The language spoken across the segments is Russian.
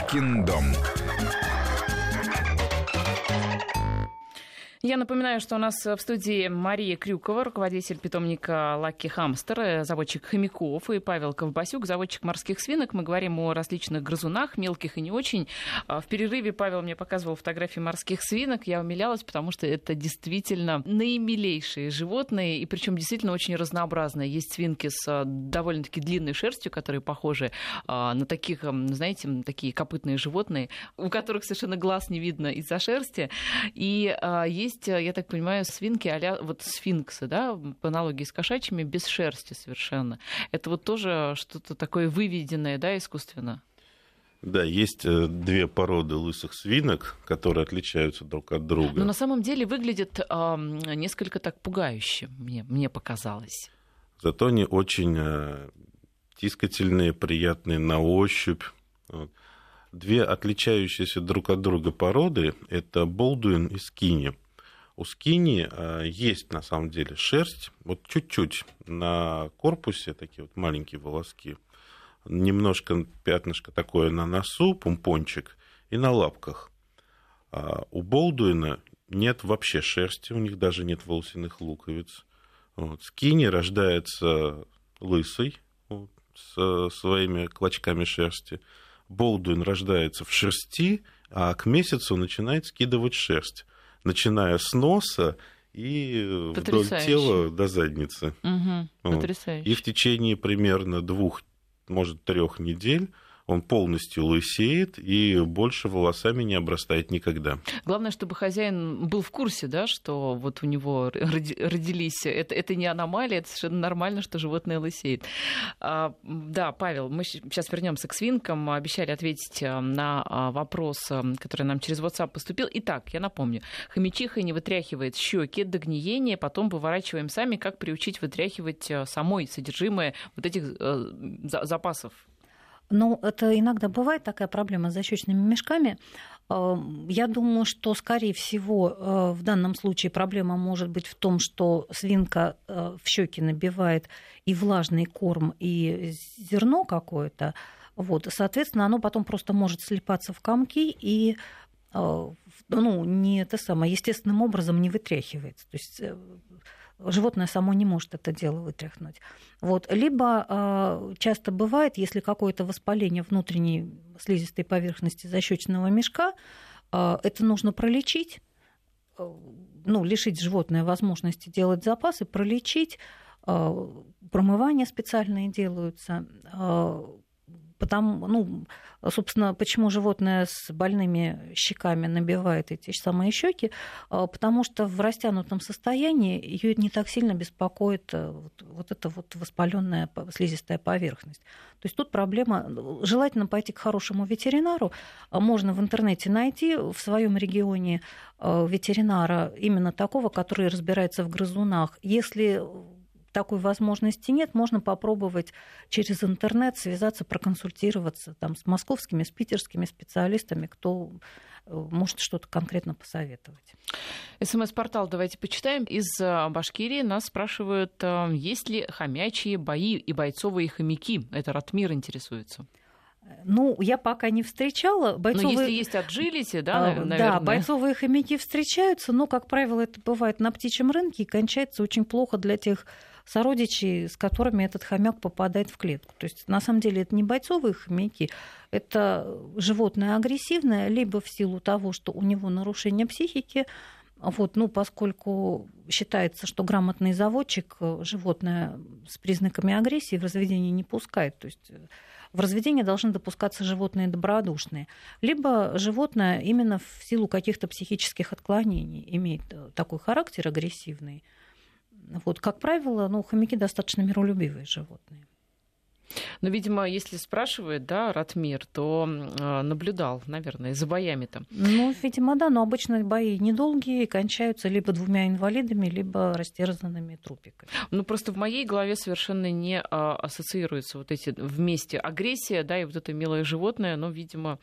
Кошкин дом. Я напоминаю, что у нас в студии Мария Крюкова, руководитель питомника Лаки Хамстер, заводчик хомяков, и Павел Ковбасюк, заводчик морских свинок. Мы говорим о различных грызунах, мелких и не очень. А в перерыве Павел мне показывал фотографии морских свинок. Я умилялась, потому что это действительно наимилейшие животные, и причем действительно очень разнообразные. Есть свинки с а, довольно-таки длинной шерстью, которые похожи а, на таких, знаете, такие копытные животные, у которых совершенно глаз не видно из-за шерсти. И есть есть, э, я так понимаю, свинки а вот сфинксы, да, по аналогии с кошачьими, без шерсти совершенно. Это вот тоже что-то такое выведенное, да, искусственно? Да, есть э, две породы лысых свинок, которые отличаются друг от друга. Но на самом деле выглядят э, несколько так пугающе, мне, мне показалось. Зато они очень э, тискательные, приятные на ощупь. Вот. Две отличающиеся друг от друга породы – это болдуин и скини. У скини э, есть на самом деле шерсть, вот чуть-чуть на корпусе, такие вот маленькие волоски, немножко пятнышко такое на носу, пумпончик, и на лапках. А у Болдуина нет вообще шерсти, у них даже нет волосяных луковиц. Вот. Скини рождается лысый, вот, с своими клочками шерсти. Болдуин рождается в шерсти, а к месяцу начинает скидывать шерсть начиная с носа и вдоль тела до задницы. Угу, вот. И в течение примерно двух, может, трех недель он полностью лысеет и больше волосами не обрастает никогда. Главное, чтобы хозяин был в курсе, да, что вот у него родились, это, это не аномалия, это совершенно нормально, что животное лысеет. А, да, Павел, мы сейчас вернемся к свинкам, обещали ответить э, на а, вопрос, э, который нам через WhatsApp поступил. Итак, я напомню, хомячиха не вытряхивает щеки до гниения, потом выворачиваем сами, как приучить вытряхивать э, самой содержимое вот этих запасов ну, это иногда бывает такая проблема с защечными мешками. Э, я думаю, что, скорее всего, э, в данном случае проблема может быть в том, что свинка э, в щеки набивает и влажный корм, и зерно какое-то. Вот, соответственно, оно потом просто может слипаться в комки и ну, не это самое, естественным образом не вытряхивается. То есть животное само не может это дело вытряхнуть. Вот. Либо э, часто бывает, если какое-то воспаление внутренней слизистой поверхности защечного мешка, э, это нужно пролечить, э, ну, лишить животное возможности делать запасы, пролечить, э, промывания специальные делаются, э, Потому, ну, собственно, почему животное с больными щеками набивает эти самые щеки, а, потому что в растянутом состоянии ее не так сильно беспокоит э, вот, вот эта вот воспаленная слизистая поверхность. То есть тут проблема. Желательно пойти к хорошему ветеринару. А, можно в интернете найти в своем регионе э, ветеринара именно такого, который разбирается в грызунах. Если такой возможности нет, можно попробовать через интернет связаться, проконсультироваться там, с московскими, с питерскими специалистами, кто э, может что-то конкретно посоветовать. СМС-портал давайте почитаем. Из э, Башкирии нас спрашивают, э, есть ли хомячие бои и бойцовые хомяки. Это Ратмир интересуется. Ну, я пока не встречала. Бойцовые... Ну, если есть отжилите, да, а, наверное. Да, бойцовые хомяки встречаются, но, как правило, это бывает на птичьем рынке и кончается очень плохо для тех сородичей, с которыми этот хомяк попадает в клетку. То есть, на самом деле, это не бойцовые хомяки, это животное агрессивное, либо в силу того, что у него нарушение психики, вот, ну, поскольку считается, что грамотный заводчик животное с признаками агрессии в разведение не пускает. То есть в разведение должны допускаться животные добродушные. Либо животное именно в силу каких-то психических отклонений имеет такой характер агрессивный, вот, как правило, ну, хомяки достаточно миролюбивые животные. Но, видимо, если спрашивает, да, Ратмир, то э, наблюдал, наверное, за боями-то. Ну, видимо, да, но обычно бои недолгие, кончаются либо двумя инвалидами, либо растерзанными трупиками. Ну, просто в моей голове совершенно не а, ассоциируются вот эти вместе агрессия, да, и вот это милое животное, но, видимо,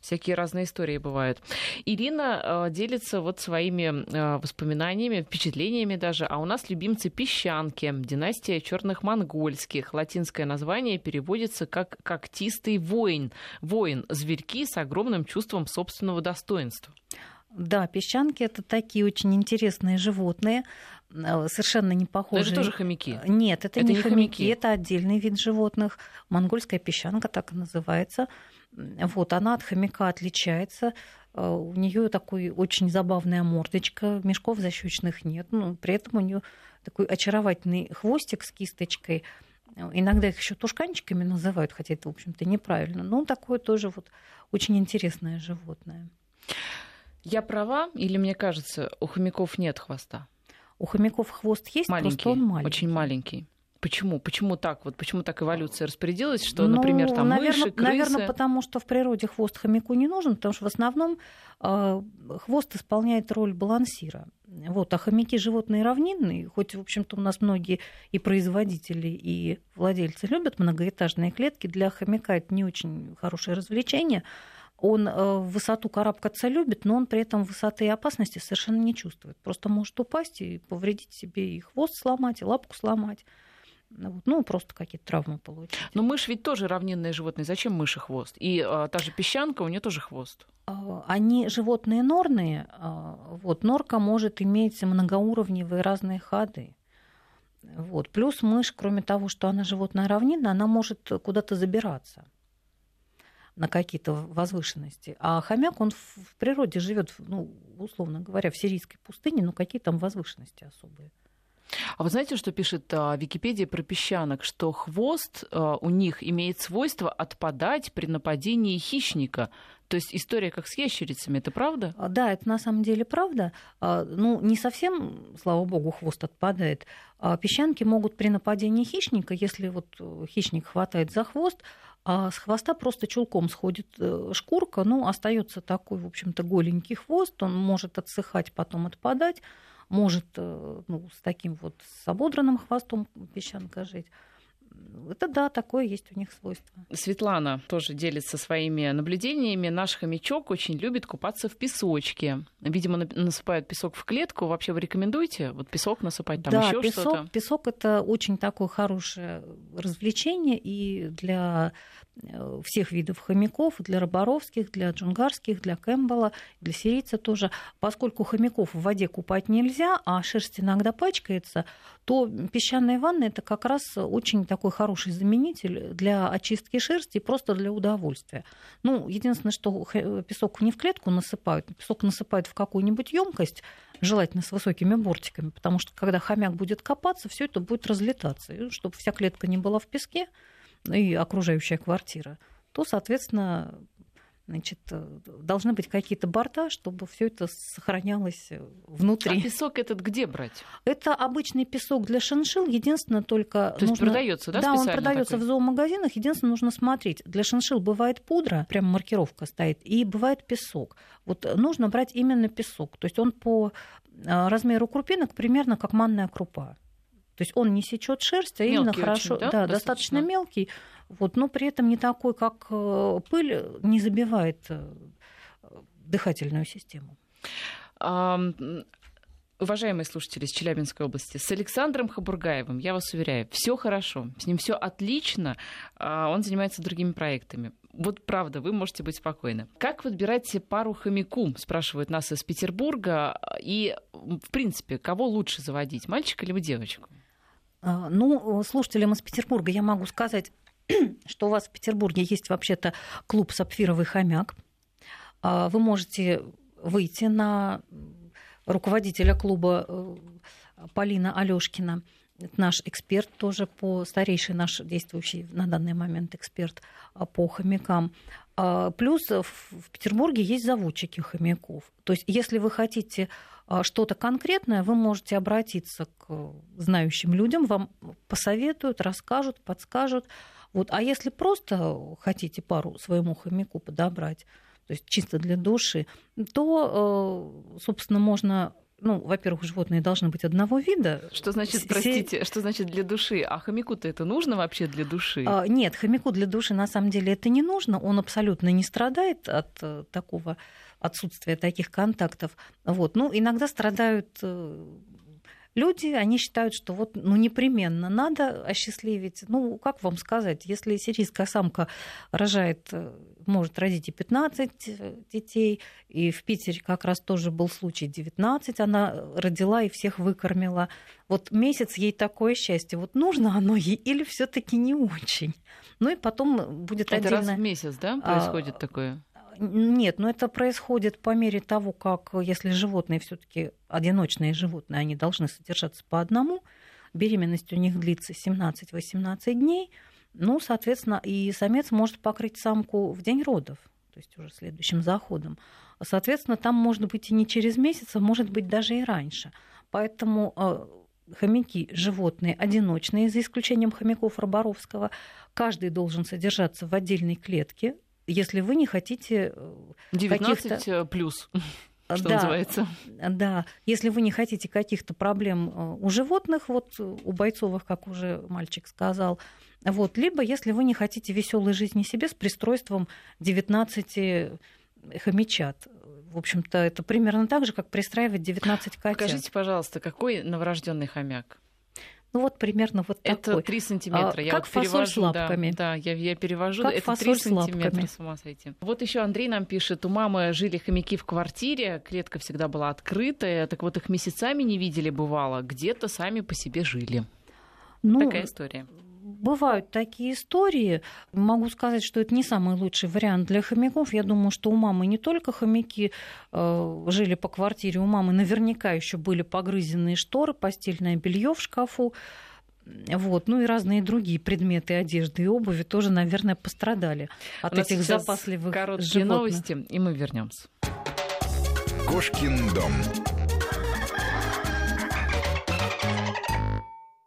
всякие разные истории бывают. Ирина э, делится вот своими воспоминаниями, впечатлениями даже, а у нас любимцы песчанки, династия черных монгольских, латинское название, перевод переводится как «когтистый воин». Воин – зверьки с огромным чувством собственного достоинства. Да, песчанки это такие очень интересные животные, э, совершенно не похожие. Но это тоже хомяки. Нет, это, это не, не хомяки, хомяки, это отдельный вид животных. Монгольская песчанка так и называется. Вот, она от хомяка отличается. Э, у нее такой очень забавная мордочка, мешков защечных нет. Но при этом у нее такой очаровательный хвостик с кисточкой. Иногда их еще тушканчиками называют, хотя это, в общем-то, неправильно. Но такое тоже вот очень интересное животное. Я права или мне кажется, у хомяков нет хвоста? У хомяков хвост есть, маленький, просто он маленький. Очень маленький. Почему? Почему так? Вот почему так эволюция распорядилась, что, ну, например, там наверное, мыши, крысы... Наверное, потому что в природе хвост хомяку не нужен, потому что в основном э, хвост исполняет роль балансира. Вот, а хомяки животные равнинные, хоть, в общем-то, у нас многие и производители, и владельцы любят многоэтажные клетки, для хомяка это не очень хорошее развлечение, он э, высоту карабкаться любит, но он при этом высоты и опасности совершенно не чувствует. Просто может упасть и повредить себе и хвост сломать, и лапку сломать. Ну, просто какие-то травмы получить. Но мышь ведь тоже равнинное животное. Зачем мыши хвост? И а, та же песчанка, у нее тоже хвост. А, они животные норные. А, вот, норка может иметь многоуровневые разные ходы. Вот. Плюс мышь, кроме того, что она животное равнинное, она может куда-то забираться на какие-то возвышенности. А хомяк, он в природе живет, ну, условно говоря, в сирийской пустыне, но какие там возвышенности особые. А вы знаете, что пишет а, Википедия про песчанок, что хвост а, у них имеет свойство отпадать при нападении хищника. То есть история как с ящерицами, это правда? А, да, это на самом деле правда. А, ну, не совсем, слава богу, хвост отпадает. А песчанки могут при нападении хищника, если вот э, хищник хватает за хвост, а с хвоста просто чулком сходит э, шкурка, ну, остается такой, в общем-то, голенький хвост, он может отсыхать, потом отпадать, может э, ну, с таким вот с ободранным хвостом песчанка жить. Это да, такое есть у них свойство. Светлана тоже делится своими наблюдениями. Наш хомячок очень любит купаться в песочке. Видимо, насыпают песок в клетку. Вообще вы рекомендуете вот песок насыпать там да, еще песок, что-то? Песок это очень такое хорошее развлечение и для Э, всех видов хомяков, для роборовских, для джунгарских, для кэмпбелла, для сирийца тоже. Поскольку хомяков в воде купать нельзя, а шерсть иногда пачкается, то песчаная ванна это как раз очень такой хороший заменитель для очистки шерсти, просто для удовольствия. Ну, единственное, что песок не в клетку насыпают, песок насыпают в какую-нибудь емкость, желательно с высокими бортиками, потому что когда хомяк будет копаться, все это будет разлетаться. И чтобы вся клетка не была в песке, и окружающая квартира, то, соответственно, значит, должны быть какие-то борта, чтобы все это сохранялось внутри. А песок этот где брать? Это обычный песок для шиншил. Единственное только то нужно... продается, да? Да, он продается в зоомагазинах. Единственное, нужно смотреть. Для шиншил бывает пудра, прям маркировка стоит, и бывает песок. Вот нужно брать именно песок. То есть он по размеру крупинок примерно как манная крупа. То есть он не сечет шерсть, а мелкий именно хорошо, очень, да, да, достаточно. достаточно мелкий, вот, но при этом не такой, как э, пыль, не забивает э, дыхательную систему. Уважаемые слушатели из Челябинской области, с Александром Хабургаевым, я вас уверяю, все хорошо, с ним все отлично, а он занимается другими проектами. Вот правда, вы можете быть спокойны. Как выбирать пару хомяку, спрашивают нас из Петербурга, и, в принципе, кого лучше заводить, мальчика или девочку? А, ну, слушателям из Петербурга я могу сказать, что у вас в Петербурге есть вообще-то клуб «Сапфировый хомяк». А, вы можете выйти на руководителя клуба э, Полина Алёшкина. Это наш эксперт тоже по старейший наш действующий на данный момент эксперт а, по хомякам. Плюс в Петербурге есть заводчики хомяков. То есть, если вы хотите а, что-то конкретное, вы можете обратиться к знающим людям, вам посоветуют, расскажут, подскажут. Вот. А если просто хотите пару своему хомяку подобрать, то есть чисто для души, то, э, собственно, можно ну, во-первых, животные должны быть одного вида. Что значит, простите, что значит для души? А хомяку-то это нужно вообще для души? А, нет, хомяку для души на самом деле это не нужно. Он абсолютно не страдает от э, такого отсутствия таких контактов. Вот. Ну, иногда страдают э, люди, они считают, что вот ну, непременно надо осчастливить. Ну, как вам сказать, если сирийская самка рожает, э, может родить и 15 э, детей, и в Питере как раз тоже был случай 19, она родила и всех выкормила. Вот месяц ей такое счастье. Вот нужно оно ей или все таки не очень? Ну и потом будет Это отдельно... раз в месяц, да, происходит а, такое? Нет, но это происходит по мере того, как если животные все-таки одиночные животные, они должны содержаться по одному, беременность у них длится 17-18 дней, ну, соответственно, и самец может покрыть самку в день родов, то есть уже следующим заходом. Соответственно, там может быть и не через месяц, а может быть даже и раньше. Поэтому э, хомяки животные одиночные, за исключением хомяков Роборовского. Каждый должен содержаться в отдельной клетке, если вы не хотите 19 э, плюс что да, называется. Да, если вы не хотите каких-то проблем э, у животных, вот у бойцовых, как уже мальчик сказал, вот, либо если вы не хотите веселой жизни себе с пристройством 19 хомячат. В общем-то, это примерно так же, как пристраивать 19 котят. Скажите, пожалуйста, какой новорожденный хомяк? Ну вот примерно вот это такой. Это 3 сантиметра. А, я как вот фасоль перевожу, с лапками. Да, да я, я перевожу. Как это 3 сантиметра, с ума сойти. Вот еще Андрей нам пишет, у мамы жили хомяки в квартире, клетка всегда была открытая, так вот их месяцами не видели бывало, где-то сами по себе жили. Ну, Такая история бывают такие истории. Могу сказать, что это не самый лучший вариант для хомяков. Я думаю, что у мамы не только хомяки э, жили по квартире, у мамы наверняка еще были погрызенные шторы, постельное белье в шкафу. Вот. Ну и разные другие предметы одежды и обуви тоже, наверное, пострадали от этих запасливых короткие животных. новости, и мы вернемся. Кошкин дом.